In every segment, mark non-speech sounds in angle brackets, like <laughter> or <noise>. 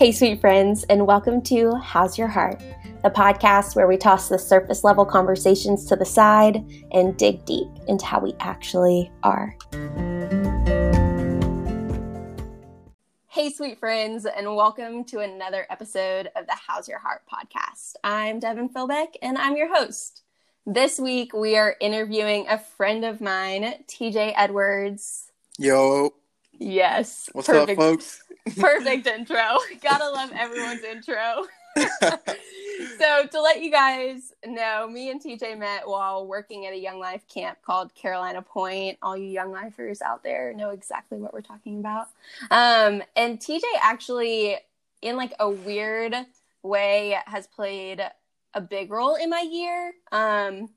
Hey, sweet friends, and welcome to How's Your Heart, the podcast where we toss the surface level conversations to the side and dig deep into how we actually are. Hey, sweet friends, and welcome to another episode of the How's Your Heart podcast. I'm Devin Philbeck, and I'm your host. This week, we are interviewing a friend of mine, TJ Edwards. Yo. Yes. What's perfect, up, folks? Perfect intro. <laughs> Gotta love everyone's intro. <laughs> so, to let you guys know, me and TJ met while working at a Young Life camp called Carolina Point. All you Young Lifers out there know exactly what we're talking about. Um, and TJ actually, in like a weird way, has played a big role in my year. Um,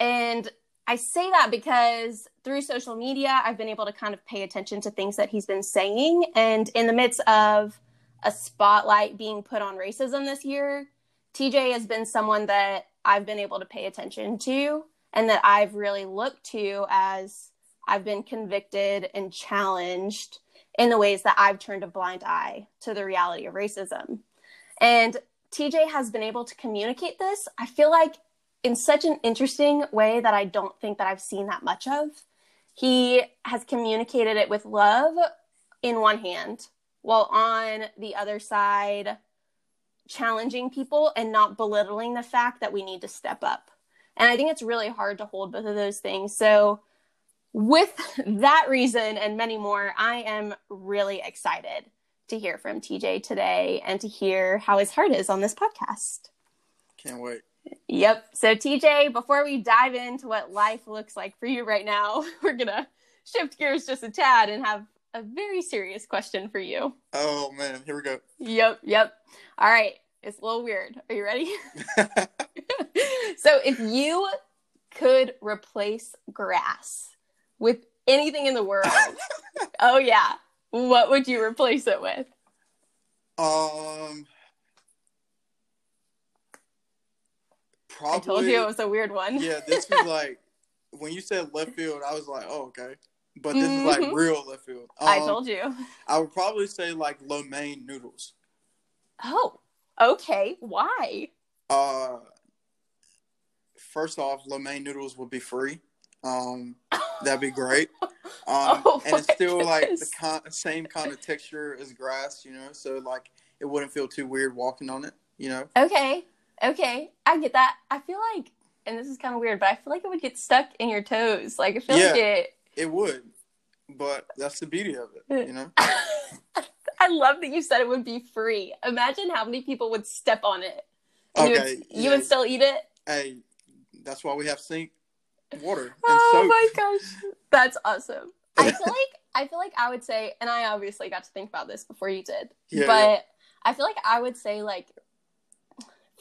and I say that because through social media, I've been able to kind of pay attention to things that he's been saying. And in the midst of a spotlight being put on racism this year, TJ has been someone that I've been able to pay attention to and that I've really looked to as I've been convicted and challenged in the ways that I've turned a blind eye to the reality of racism. And TJ has been able to communicate this, I feel like, in such an interesting way that I don't think that I've seen that much of. He has communicated it with love in one hand, while on the other side, challenging people and not belittling the fact that we need to step up. And I think it's really hard to hold both of those things. So, with <laughs> that reason and many more, I am really excited to hear from TJ today and to hear how his heart is on this podcast. Can't wait. Yep. So, TJ, before we dive into what life looks like for you right now, <laughs> we're going to shift gears just a tad and have a very serious question for you. Oh, man. Here we go. Yep. Yep. All right. It's a little weird. Are you ready? <laughs> so, if you could replace grass with anything in the world, <laughs> oh, yeah, what would you replace it with? Um, probably. I told you it was a weird one. yeah, this was <laughs> like when you said left field, I was like, oh okay, but this mm-hmm. is like mm-hmm. real left field. Um, I told you. I would probably say like lo mein noodles. Oh, okay. Why? Uh, first off, lo mein noodles would be free. Um, that'd be great. <laughs> Um, oh and it's still goodness. like the con- same kind of texture as grass, you know, so like it wouldn't feel too weird walking on it, you know. Okay, okay, I get that. I feel like, and this is kind of weird, but I feel like it would get stuck in your toes. Like I feel yeah, like it. It would, but that's the beauty of it, you know. <laughs> I love that you said it would be free. Imagine how many people would step on it. Okay, you would, yeah. you would still eat it. Hey, that's why we have sink water. oh soap. my gosh, that's awesome. I <laughs> feel like I feel like I would say, and I obviously got to think about this before you did, yeah, but yeah. I feel like I would say like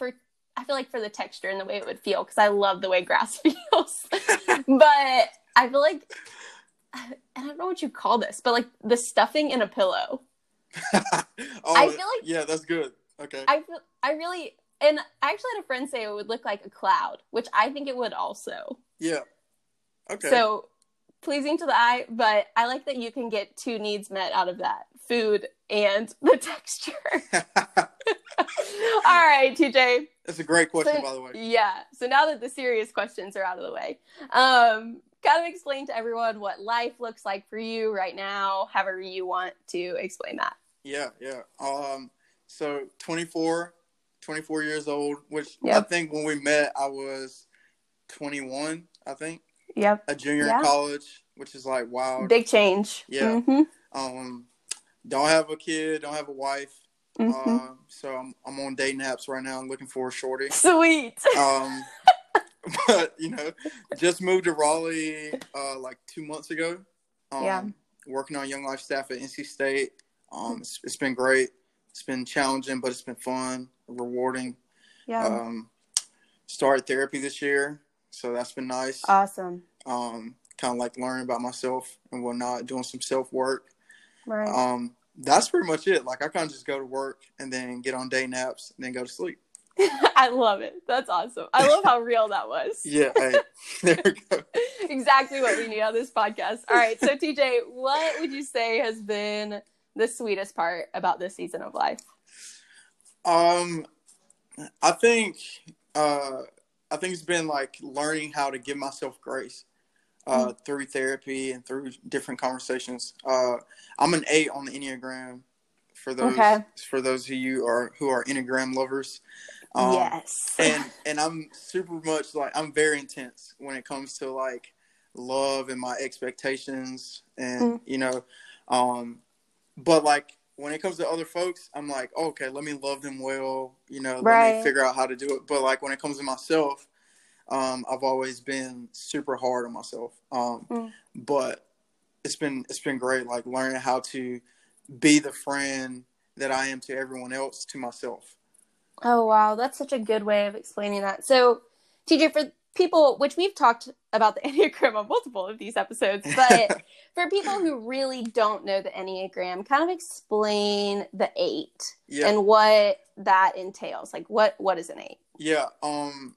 for I feel like for the texture and the way it would feel because I love the way grass <laughs> feels, but I feel like and I don't know what you call this, but like the stuffing in a pillow. <laughs> oh, I feel like yeah, that's good. Okay. I feel I really and I actually had a friend say it would look like a cloud, which I think it would also. Yeah. Okay. So pleasing to the eye, but I like that you can get two needs met out of that food and the texture. <laughs> All right, TJ. That's a great question, so, by the way. Yeah. So now that the serious questions are out of the way, um, kind of explain to everyone what life looks like for you right now, however you want to explain that. Yeah, yeah. Um, so 24, 24 years old, which yep. I think when we met, I was 21, I think. Yep. A junior in college, which is like wow. Big change. Yeah. Mm-hmm. Um, don't have a kid, don't have a wife. Mm-hmm. Uh, so I'm I'm on dating apps right now. I'm looking for a shorty. Sweet. Um, <laughs> but you know, just moved to Raleigh uh, like two months ago. Um, yeah. Working on Young Life staff at NC State. Um, it's, it's been great. It's been challenging, but it's been fun, rewarding. Yeah. Um, started therapy this year, so that's been nice. Awesome. Um, kind of like learning about myself and whatnot, doing some self work. Right. Um, that's pretty much it. Like I kind of just go to work and then get on day naps and then go to sleep. <laughs> I love it. That's awesome. I love how real that was. <laughs> yeah. Hey, there we go. <laughs> exactly what we need on this podcast. All right. So TJ, what would you say has been the sweetest part about this season of life? Um, I think uh, I think it's been like learning how to give myself grace uh, mm. through therapy and through different conversations. Uh, I'm an eight on the Enneagram. For those okay. for those of you are who are Enneagram lovers, um, yes, and and I'm super much like I'm very intense when it comes to like love and my expectations, and mm. you know, um, but like when it comes to other folks, I'm like, oh, okay, let me love them well, you know, right. let me figure out how to do it. But like when it comes to myself, um, I've always been super hard on myself. Um, mm. But it's been it's been great, like learning how to be the friend that I am to everyone else, to myself. Oh wow, that's such a good way of explaining that. So, TJ, for people, which we've talked about the <laughs> Enneagram on multiple of these episodes, but <laughs> for people who really don't know the Enneagram, kind of explain the eight yeah. and what that entails. Like, what what is an eight? Yeah. Um,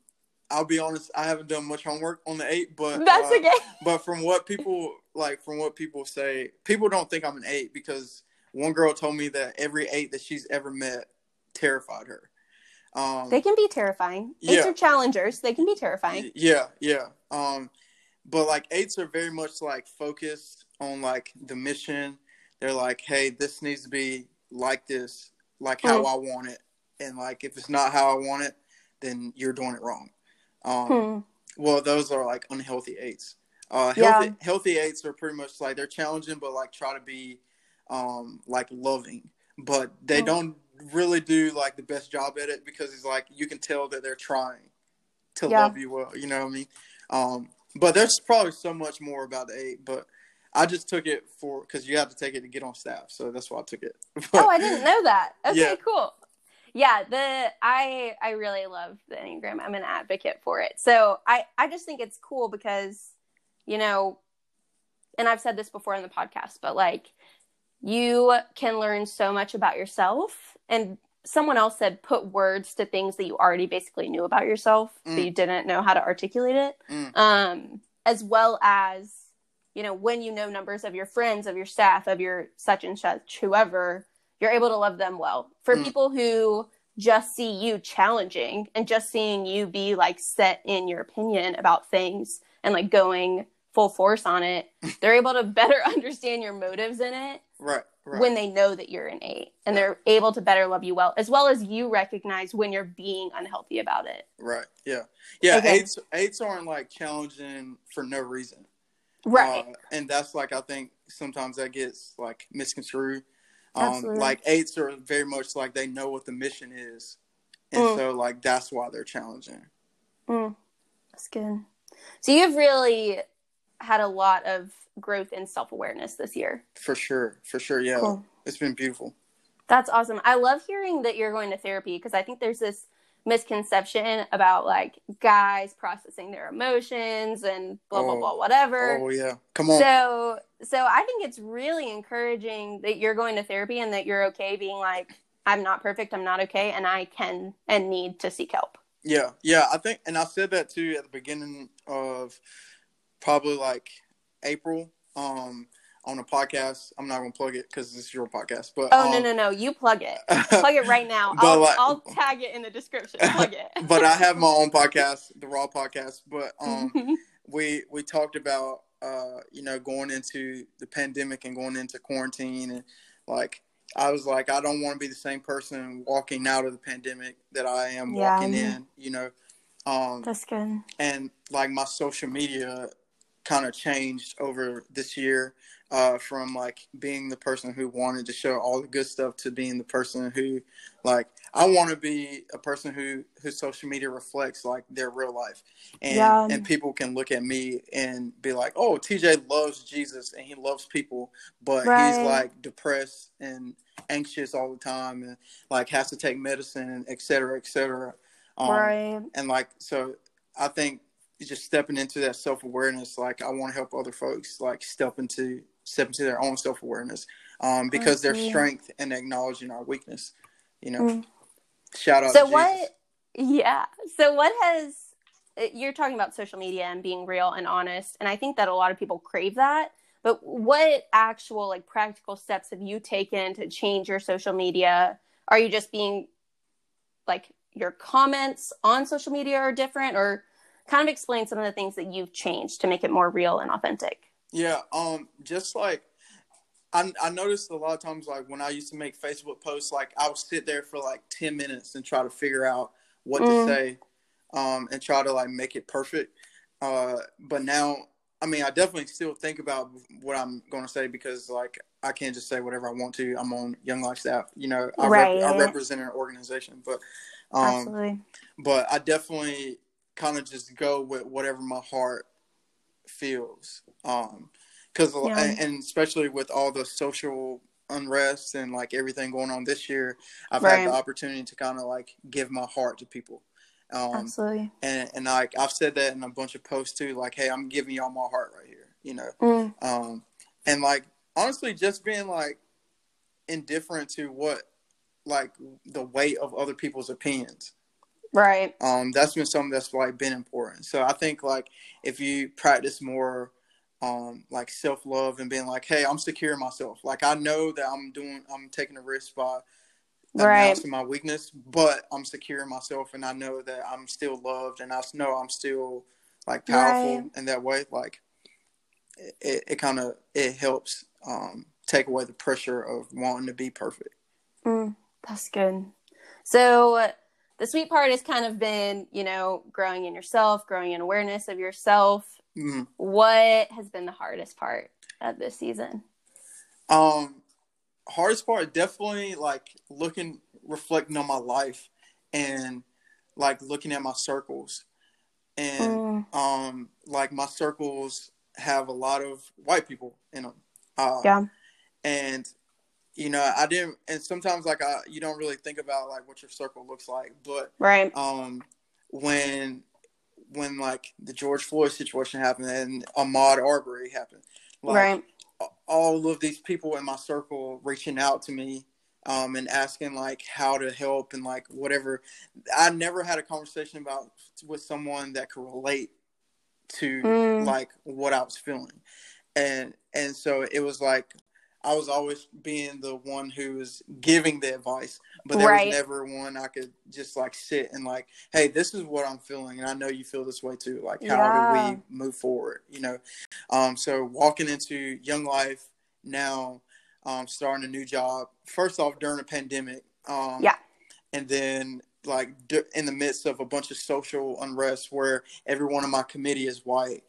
I'll be honest, I haven't done much homework on the eight, but that's uh, okay. <laughs> But from what people like, from what people say, people don't think I'm an eight because one girl told me that every eight that she's ever met terrified her. Um, they can be terrifying. Eights yeah. are challengers. They can be terrifying. Yeah, yeah. Um, but like eights are very much like focused on like the mission. They're like, hey, this needs to be like this, like how mm. I want it, and like if it's not how I want it, then you're doing it wrong. Um, hmm. Well, those are like unhealthy eights. Uh, healthy, yeah. healthy eights are pretty much like they're challenging, but like try to be um, like loving, but they hmm. don't really do like the best job at it because it's like you can tell that they're trying to yeah. love you well. You know what I mean? Um, but there's probably so much more about the eight, but I just took it for because you have to take it to get on staff, so that's why I took it. <laughs> But, oh, I didn't know that. Okay, yeah. cool yeah the i i really love the enneagram i'm an advocate for it so i i just think it's cool because you know and i've said this before in the podcast but like you can learn so much about yourself and someone else said put words to things that you already basically knew about yourself mm. but you didn't know how to articulate it mm. um as well as you know when you know numbers of your friends of your staff of your such and such whoever you're able to love them well. For mm. people who just see you challenging and just seeing you be like set in your opinion about things and like going full force on it, <laughs> they're able to better <laughs> understand your motives in it. Right. Right. when they know that you're an eight and they're able to better love you well as well as you recognize when you're being unhealthy about it right yeah yeah okay. eights eights aren't like challenging for no reason right uh, and that's like i think sometimes that gets like misconstrued um, like eights are very much like they know what the mission is, and mm. so like that's why they're challenging. Mm. That's good. So you've really had a lot of growth in self awareness this year. For sure, for sure. Yeah, cool. it's been beautiful. That's awesome. I love hearing that you're going to therapy because I think there's this misconception about like guys processing their emotions and blah blah oh, blah whatever. Oh yeah, come on. So so I think it's really encouraging that you're going to therapy and that you're okay being like I'm not perfect, I'm not okay, and I can and need to seek help. Yeah, yeah, I think, and I said that too at the beginning of probably like April. Um, on a podcast. I'm not gonna plug it because this is your podcast. But oh um, no no no, you plug it. <laughs> plug it right now. I'll, like, I'll tag it in the description. Plug it. <laughs> but I have my own podcast, the Raw Podcast. But <laughs> um, we we talked about uh, you know going into the pandemic and going into quarantine and like I was like I don't want to be the same person walking out of the pandemic that I am yeah, walking in. You know. Um, That's good. And like my social media kind of changed over this year uh, from like being the person who wanted to show all the good stuff to being the person who like I want to be a person who whose social media reflects like their real life and yeah. and people can look at me and be like oh TJ loves Jesus and he loves people but right. he's like depressed and anxious all the time and like has to take medicine and et cetera et cetera um, right and like so I think just stepping into that self awareness like I want to help other folks like step into step into their own self awareness um, because their strength and acknowledging our weakness. You know, mm. shout out. So what? Yeah. So what has you're talking about social media and being real and honest, and I think that a lot of people crave that. But what actual like practical steps have you taken to change your social media? Are you just being like your comments on social media are different or kind of explain some of the things that you've changed to make it more real and authentic. Yeah, um just like I, I noticed a lot of times like when I used to make Facebook posts, like I would sit there for like ten minutes and try to figure out what mm. to say, um, and try to like make it perfect. Uh, but now, I mean, I definitely still think about what I'm going to say because like I can't just say whatever I want to. I'm on Young Life staff, you know. I, right. rep- I represent an organization, but um, Absolutely. But I definitely kind of just go with whatever my heart feels. Um, because yeah. and especially with all the social unrest and like everything going on this year, I've right. had the opportunity to kind of like give my heart to people. Um, Absolutely. And and like I've said that in a bunch of posts too, like, hey, I'm giving y'all my heart right here, you know. Mm. Um, and like honestly, just being like indifferent to what like the weight of other people's opinions. Right. Um, that's been something that's like been important. So I think like if you practice more um, like self love and being like, hey, I'm secure in myself. Like I know that I'm doing, I'm taking a risk by announcing right. my weakness, but I'm secure in myself, and I know that I'm still loved, and I know I'm still like powerful right. in that way. Like it, it kind of it helps um, take away the pressure of wanting to be perfect. Mm, that's good. So the sweet part has kind of been, you know, growing in yourself, growing in awareness of yourself, Mm-hmm. What has been the hardest part of this season? Um, hardest part definitely like looking, reflecting on my life, and like looking at my circles, and mm. um, like my circles have a lot of white people in them. Uh, yeah, and you know i didn't and sometimes like i you don't really think about like what your circle looks like but right um when when like the George Floyd situation happened and Ahmaud Arbery happened. Like, right. All of these people in my circle reaching out to me um, and asking like how to help and like whatever. I never had a conversation about with someone that could relate to mm. like what I was feeling, and and so it was like I was always being the one who was giving the advice, but there right. was never one I could just like sit and like, hey, this is what I'm feeling, and I know you feel this way too. Like, how yeah. do we move forward? You know, um, so walking into young life now, um, starting a new job. First off, during a pandemic, um, yeah, and then like in the midst of a bunch of social unrest where everyone in my committee is white,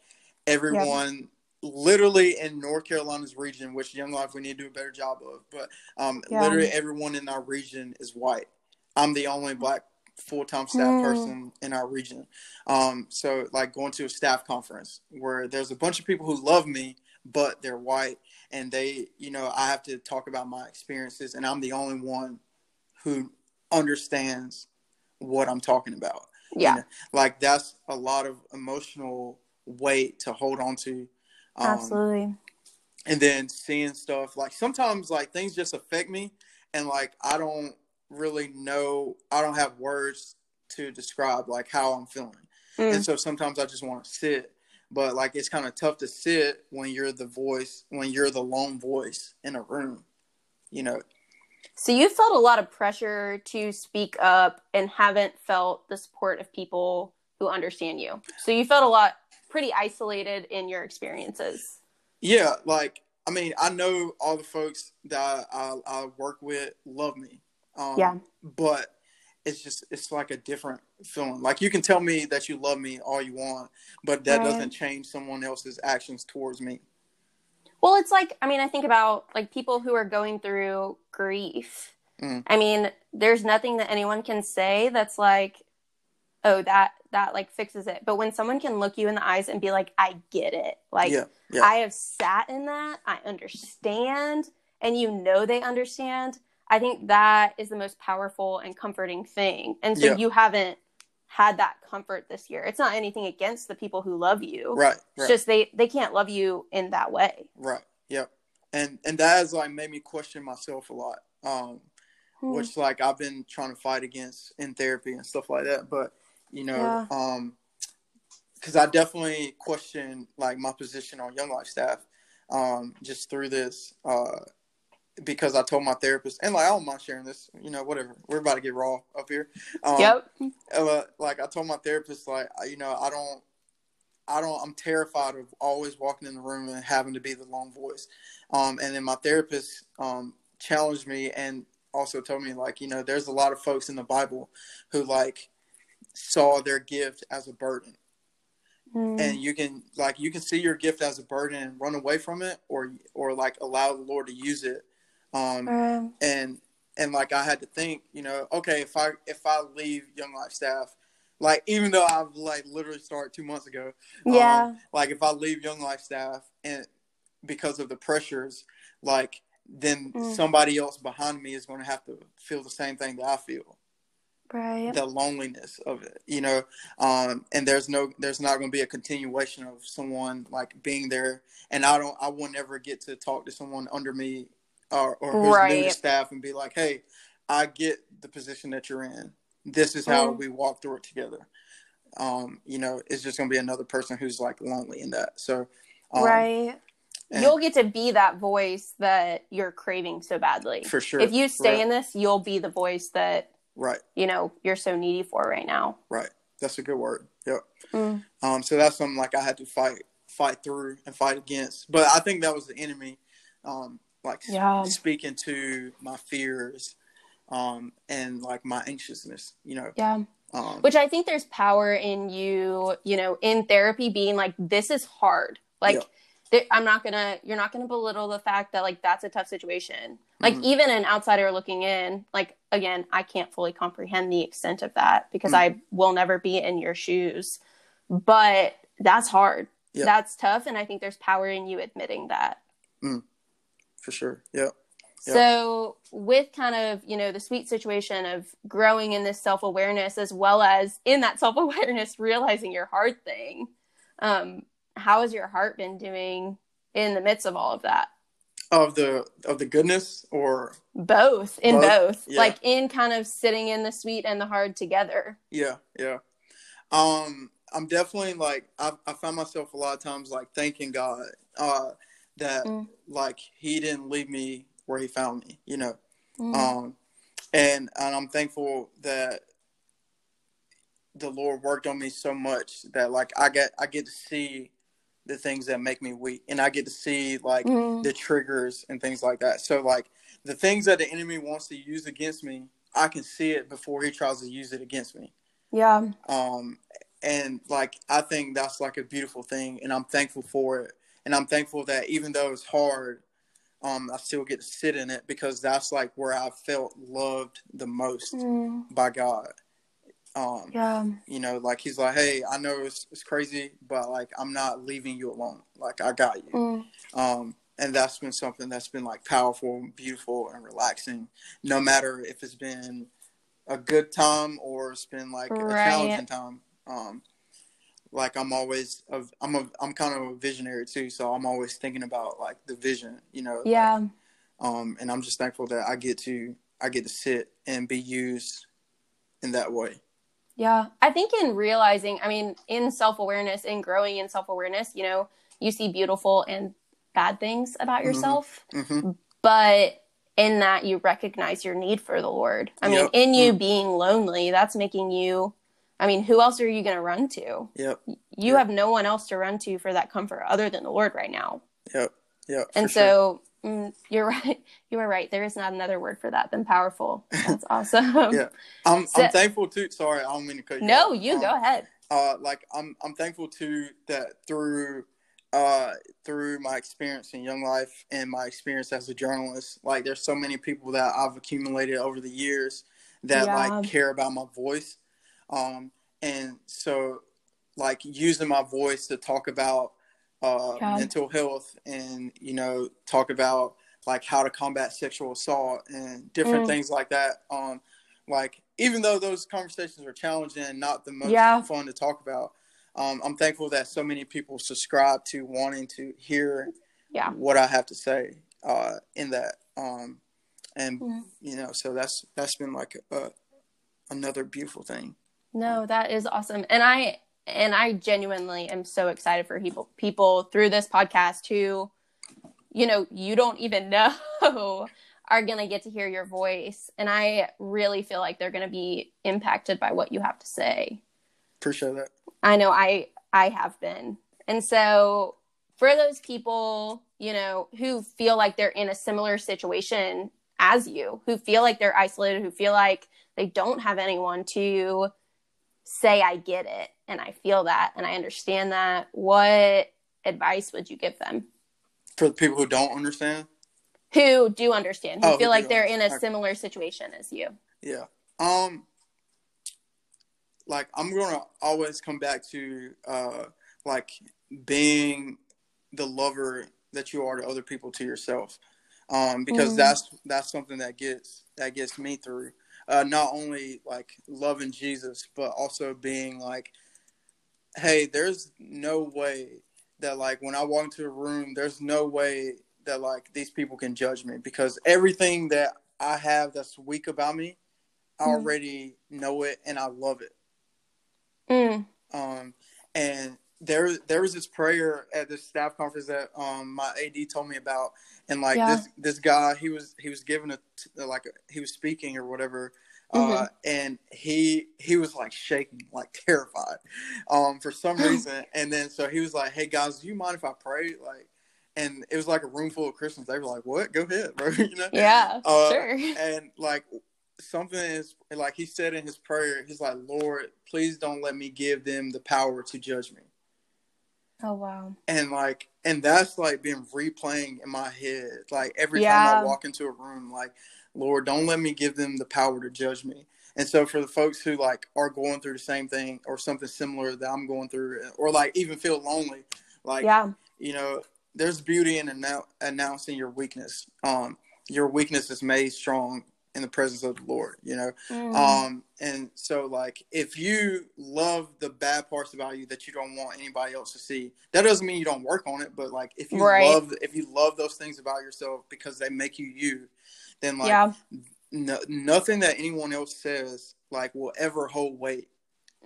everyone literally in North Carolina's region, which Young Life we need to do a better job of. But um, yeah. literally everyone in our region is white. I'm the only black full time staff mm. person in our region. Um, so like going to a staff conference where there's a bunch of people who love me, but they're white, and they, you know, I have to talk about my experiences, and I'm the only one who understands what I'm talking about. Yeah, like that's a lot of emotional weight to hold on to um, Absolutely. And then seeing stuff like sometimes like things just affect me and like I don't really know I don't have words to describe like how I'm feeling. Mm. And so sometimes I just want to sit. But like it's kind of tough to sit when you're the voice, when you're the lone voice in a room, you know. So you felt a lot of pressure to speak up and haven't felt the support of people who understand you. So you felt a lot pretty isolated in your experiences. Yeah, like I mean, I know all the folks that I, I work with love me. Um, yeah. But it's just it's like a different feeling. Like you can tell me that you love me all you want, but that right. doesn't change someone else's actions towards me. Well, it's like I mean, I think about like people who are going through grief. Mm. I mean, there's nothing that anyone can say that's like, oh, that that like fixes it. But when someone can look you in the eyes and be like, I get it. Like yeah, yeah. I have sat in that. I understand. And you know they understand. I think that is the most powerful and comforting thing. And so yeah. you haven't had that comfort this year. It's not anything against the people who love you. Right. right. It's just they they can't love you in that way. Right. Yep. And and that has like made me question myself a lot. Um hmm. which like I've been trying to fight against in therapy and stuff like that. But you know, yeah. um, because I definitely question like my position on Young Life staff, um, just through this, uh, because I told my therapist, and like I don't mind sharing this, you know, whatever. We're about to get raw up here. Um, yep. Uh, like I told my therapist, like you know, I don't, I don't, I'm terrified of always walking in the room and having to be the lone voice. Um, and then my therapist um, challenged me and also told me like, you know, there's a lot of folks in the Bible who like saw their gift as a burden. Mm. and you can like you can see your gift as a burden and run away from it or or like allow the lord to use it. Um, um and and like i had to think you know okay if i if i leave young life staff like even though i've like literally started two months ago yeah. um, like if i leave young life staff and because of the pressures like then mm. somebody else behind me is going to have to feel the same thing that i feel right the loneliness of it you know um and there's no there's not going to be a continuation of someone like being there and i don't i will never get to talk to someone under me or, or who's right. new to staff and be like hey i get the position that you're in this is how mm. we walk through it together um you know it's just going to be another person who's like lonely in that so um, right and you'll get to be that voice that you're craving so badly. For sure. If you stay right. in this, you'll be the voice that Right. You know, you're so needy for right now. Right. That's a good word. Yep. Mm. Um, so that's something like I had to fight fight through and fight against. But I think that was the enemy, um, like yeah. speaking to my fears, um, and like my anxiousness, you know. Yeah. Um, Which I think there's power in you, you know, in therapy being like, this is hard. Like, yeah. I'm not gonna you're not gonna belittle the fact that like that's a tough situation. Like mm-hmm. even an outsider looking in, like again, I can't fully comprehend the extent of that because mm-hmm. I will never be in your shoes. But that's hard. Yep. That's tough, and I think there's power in you admitting that. Mm. For sure. Yeah. Yep. So, with kind of, you know, the sweet situation of growing in this self awareness, as well as in that <laughs> self awareness, realizing your hard thing, um, how has your heart been doing in the midst of all of that? Of the of the goodness or both in both, both. Yeah. like in kind of sitting in the sweet and the hard together. Yeah, yeah. Um, I'm definitely like I I find myself a lot of times like thanking God uh that mm. like He didn't leave me where He found me, you know. Mm. Um, and and I'm thankful that the Lord worked on me so much that like I get I get to see the things that make me weak and i get to see like mm. the triggers and things like that. So like the things that the enemy wants to use against me i can see it before he tries to use it against me. Yeah. Um and like i think that's like a beautiful thing and i'm thankful for it. And i'm thankful that even though it's hard um i still get to sit in it because that's like where i felt loved the most mm. by god um, yeah. You know, like he's like, hey, I know it's, it's crazy, but like I'm not leaving you alone. Like I got you. Mm. Um, and that's been something that's been like powerful, beautiful, and relaxing. No matter if it's been a good time or it's been like right. a challenging time. Um, like I'm always, a, I'm a, I'm kind of a visionary too, so I'm always thinking about like the vision, you know. Yeah. Like, um, and I'm just thankful that I get to, I get to sit and be used in that way. Yeah. I think in realizing, I mean, in self awareness, in growing in self awareness, you know, you see beautiful and bad things about mm-hmm. yourself. Mm-hmm. But in that, you recognize your need for the Lord. I mean, in you mm being lonely, that's making you, I mean, who else are you going to run to? Yep. You yep. have no one else to run to for that comfort other than the Lord right now. Yep. Yep. And so Mm, you're <laughs> right. You are right. There is not another word for that than powerful. That's <laughs> awesome. yeah, I'm, so, I'm thankful too. Sorry, I don't mean to cut you. No, off. you um, go ahead. Uh, like I'm, I'm thankful too that through, uh, through my experience in Young Life and my experience as a journalist, like there's so many people that I've accumulated over the years that yeah. like care about my voice, um, and so like using my voice to talk about uh, mental health and you know talk about like how to combat sexual assault and different mm. things like that um like even though those conversations are challenging and not the most yeah. fun to talk about um, i'm thankful that so many people subscribe to wanting to hear yeah. what i have to say uh, in that um, and mm. you know so that's that's been like a, another beautiful thing no that is awesome and i and I genuinely am so excited for people people through this podcast who, you know, you don't even <laughs> know are going to get to hear your voice. And I really feel like they're going to be impacted by what you have to say. Appreciate that. I know I I have been. And so for those people, you know, who feel like they're in a similar situation as you, who feel like they're isolated, who feel like they don't have anyone to say I get it and I feel that and I understand that, what advice would you give them? For the people who don't understand? Who do understand, who oh, feel like they're in a similar situation as you. Yeah. Um like I'm gonna always come back to uh like being the lover that you are to other people to yourself um because mm. that's that's something that gets that gets me through uh not only like loving jesus but also being like hey there's no way that like when i walk into a room there's no way that like these people can judge me because everything that i have that's weak about me i mm. already know it and i love it mm. um and there there was this prayer at the staff conference that um my AD told me about, and like yeah. this this guy he was he was given a like a, he was speaking or whatever. Uh, mm-hmm. Uh, and he he was like shaking, like terrified, um, for some <laughs> reason. and then so he was like, "Hey guys, do you mind if I pray?" Like, and it was like a room full of Christians. They were like, "What? Go ahead, bro." <laughs> you know? Yeah, uh, sure. And like something is like he said in his prayer, he's like, "Lord, please don't let me give them the power to judge me." Oh wow. And like and that's like been replaying in my head. Like every yeah. time I walk into a room, like, Lord, don't let me give them the power to judge me. And so for the folks who like are going through the same thing or something similar that I'm going through or like even feel lonely, like yeah. you know, there's beauty in annou- announcing your weakness. Um your weakness is made strong in the presence of the Lord, you know? Mm. Um, and so like if you love the bad parts about you that you don't want anybody else to see, that doesn't mean you don't work on it, but like if you right. love if you love those things about yourself because they make you you, then like yeah. no, nothing that anyone else says like will ever hold weight.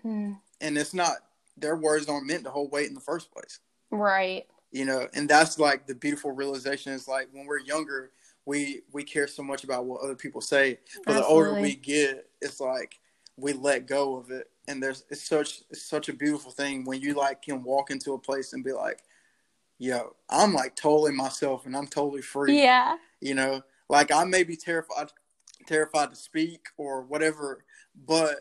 Mm. And it's not their words aren't meant to hold weight in the first place. Right. You know, and that's like the beautiful realization is like when we're younger, we we care so much about what other people say. But Absolutely. the older we get, it's like we let go of it. And there's it's such it's such a beautiful thing when you like can walk into a place and be like, yo, I'm like totally myself and I'm totally free. Yeah. You know, like I may be terrified terrified to speak or whatever, but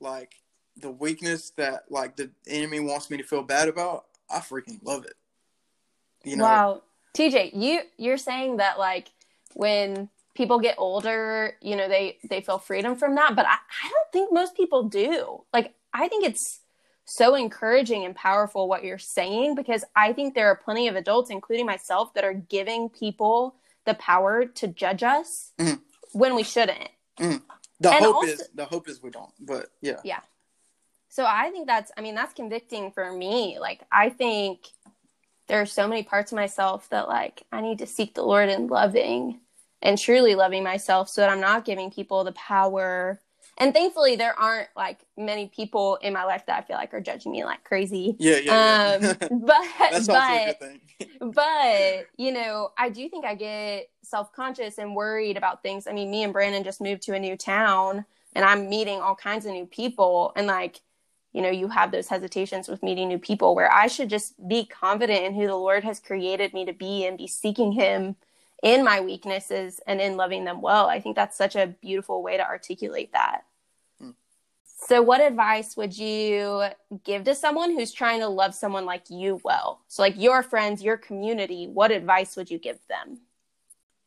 like the weakness that like the enemy wants me to feel bad about, I freaking love it. You know? Wow. TJ, you you're saying that like when people get older, you know, they they feel freedom from that. But I, I don't think most people do. Like I think it's so encouraging and powerful what you're saying because I think there are plenty of adults, including myself, that are giving people the power to judge us mm. when we shouldn't. Mm. The and hope also, is the hope is we don't, but yeah. Yeah. So I think that's I mean, that's convicting for me. Like I think there are so many parts of myself that like I need to seek the Lord in loving and truly loving myself so that I'm not giving people the power. And thankfully, there aren't like many people in my life that I feel like are judging me like crazy. Yeah, yeah. Um, yeah. <laughs> <laughs> but but <laughs> but you know, I do think I get self conscious and worried about things. I mean, me and Brandon just moved to a new town, and I'm meeting all kinds of new people, and like you know, you have those hesitations with meeting new people where I should just be confident in who the Lord has created me to be and be seeking Him in my weaknesses and in loving them well. I think that's such a beautiful way to articulate that. Hmm. So, what advice would you give to someone who's trying to love someone like you well? So, like your friends, your community, what advice would you give them?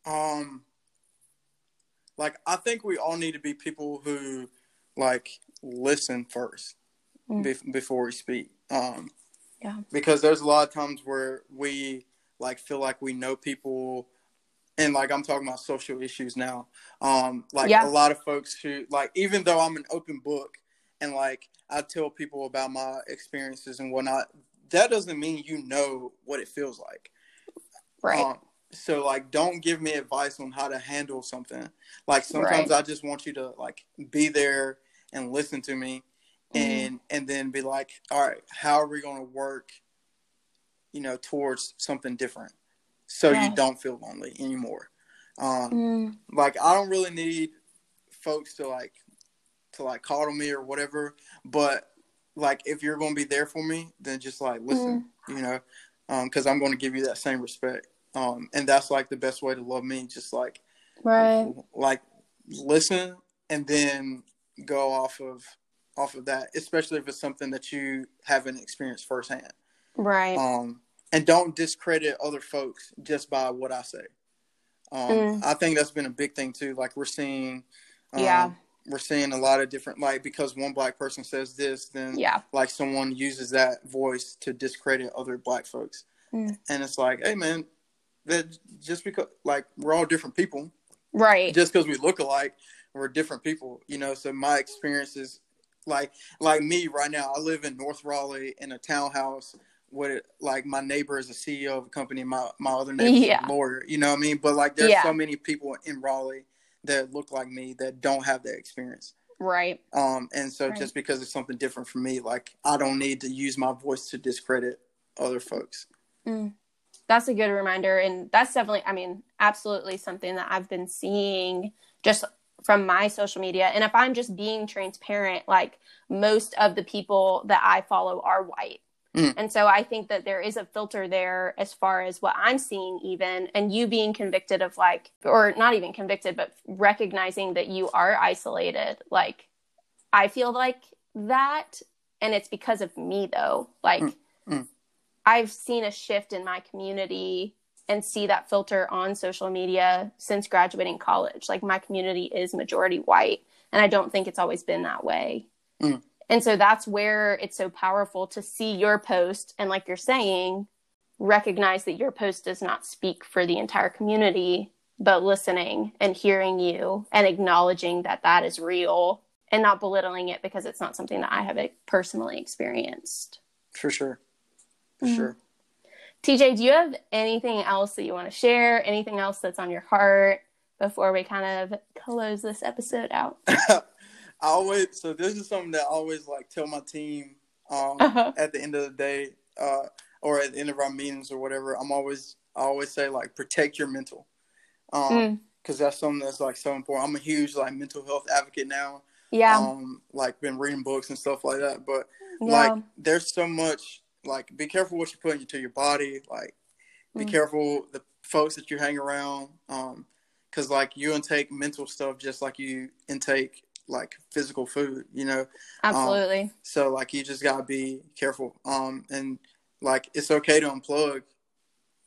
Um, like I think we all need to be people who like listen first mm. be- before we speak. Um, yeah, because there's a lot of times where we like feel like we know people and like I'm talking about social issues now. Um, like yeah. a lot of folks who like, even though I'm an open book and like I tell people about my experiences and whatnot, that doesn't mean you know what it feels like. Right. Um, so like, don't give me advice on how to handle something. Like sometimes right. I just want you to like be there and listen to me, mm-hmm. and and then be like, all right, how are we going to work? You know, towards something different so yeah. you don't feel lonely anymore. Um, mm. Like I don't really need folks to like to like coddle me or whatever, but like if you're going to be there for me, then just like listen, mm. you know, because um, I'm going to give you that same respect. Um, and that's like the best way to love me. Just like right, like listen and then go off of off of that, especially if it's something that you haven't experienced firsthand. Right. Um, and don't discredit other folks just by what I say. Um, mm. I think that's been a big thing too. Like we're seeing, um, yeah, we're seeing a lot of different like because one black person says this, then yeah, like someone uses that voice to discredit other black folks, mm. and it's like, hey man, that just because like we're all different people, right? Just because we look alike, we're different people, you know. So my experiences, like like me right now, I live in North Raleigh in a townhouse. With like my neighbor is a CEO of a company, my my other neighbor yeah. a lawyer. You know what I mean? But like there's yeah. so many people in Raleigh that look like me that don't have that experience. Right. Um, and so right. just because it's something different for me, like I don't need to use my voice to discredit other folks. Mm. That's a good reminder. And that's definitely, I mean, absolutely something that I've been seeing just from my social media. And if I'm just being transparent, like most of the people that I follow are white. Mm. And so I think that there is a filter there as far as what I'm seeing, even, and you being convicted of like, or not even convicted, but recognizing that you are isolated. Like, I feel like that. And it's because of me, though. Like, mm. Mm. I've seen a shift in my community and see that filter on social media since graduating college. Like, my community is majority white. And I don't think it's always been that way. Mm. And so that's where it's so powerful to see your post and, like you're saying, recognize that your post does not speak for the entire community, but listening and hearing you and acknowledging that that is real and not belittling it because it's not something that I have personally experienced. For sure. For mm-hmm. sure. TJ, do you have anything else that you want to share? Anything else that's on your heart before we kind of close this episode out? <laughs> I always so this is something that I always like tell my team um, uh-huh. at the end of the day uh, or at the end of our meetings or whatever. I'm always I always say like protect your mental because um, mm. that's something that's like so important. I'm a huge like mental health advocate now. Yeah. Um, like been reading books and stuff like that, but yeah. like there's so much like be careful what you put into your body. Like be mm. careful the folks that you hang around. Um, because like you intake mental stuff just like you intake like physical food, you know. Um, Absolutely. Um, so like you just gotta be careful. Um, and like it's okay to unplug.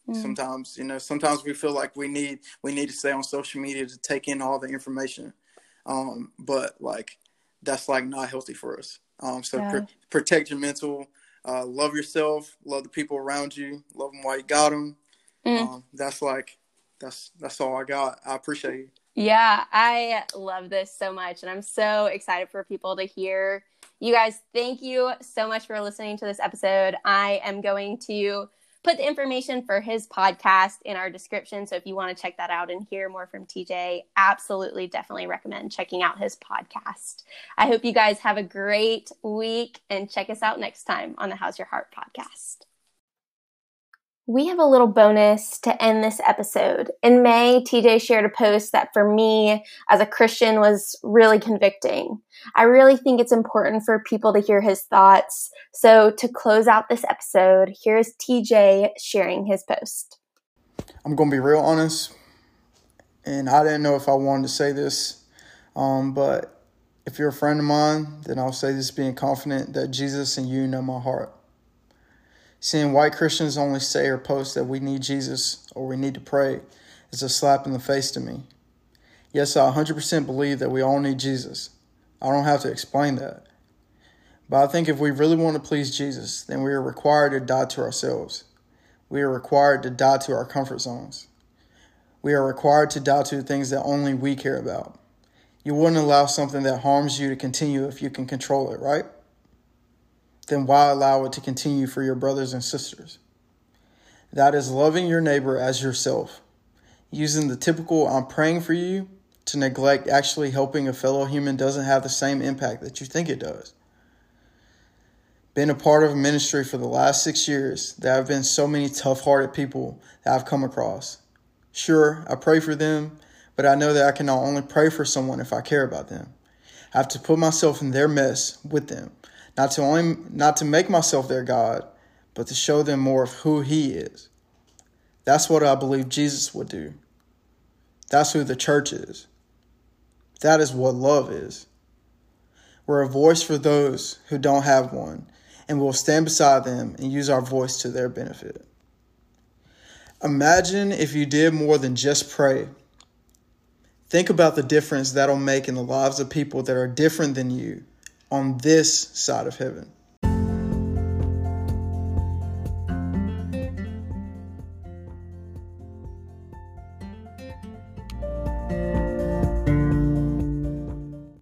Mm. Sometimes, you know, sometimes we feel like we need we need to stay on social media to take in all the information. Um, but like that's like not healthy for us. Um, so yeah. pr- protect your mental, uh, love yourself, love the people around you, love them while you got them. Mm. Um, that's like that's that's all I got. I appreciate you. Yeah, I love this so much. And I'm so excited for people to hear. You guys, thank you so much for listening to this episode. I am going to put the information for his podcast in our description. So if you want to check that out and hear more from TJ, absolutely, definitely recommend checking out his podcast. I hope you guys have a great week and check us out next time on the How's Your Heart podcast. We have a little bonus to end this episode. In May, TJ shared a post that for me as a Christian was really convicting. I really think it's important for people to hear his thoughts. So, to close out this episode, here's TJ sharing his post. I'm going to be real honest, and I didn't know if I wanted to say this, um, but if you're a friend of mine, then I'll say this being confident that Jesus and you know my heart. Seeing white Christians only say or post that we need Jesus or we need to pray is a slap in the face to me. Yes, I 100% believe that we all need Jesus. I don't have to explain that. But I think if we really want to please Jesus, then we are required to die to ourselves. We are required to die to our comfort zones. We are required to die to the things that only we care about. You wouldn't allow something that harms you to continue if you can control it, right? Then why allow it to continue for your brothers and sisters? That is loving your neighbor as yourself, using the typical I'm praying for you to neglect actually helping a fellow human doesn't have the same impact that you think it does. been a part of a ministry for the last six years, there have been so many tough hearted people that I've come across. Sure, I pray for them, but I know that I can not only pray for someone if I care about them. I have to put myself in their mess with them, not to only not to make myself their God, but to show them more of who He is. That's what I believe Jesus would do. That's who the church is. That is what love is. We're a voice for those who don't have one, and we'll stand beside them and use our voice to their benefit. Imagine if you did more than just pray. Think about the difference that'll make in the lives of people that are different than you on this side of heaven.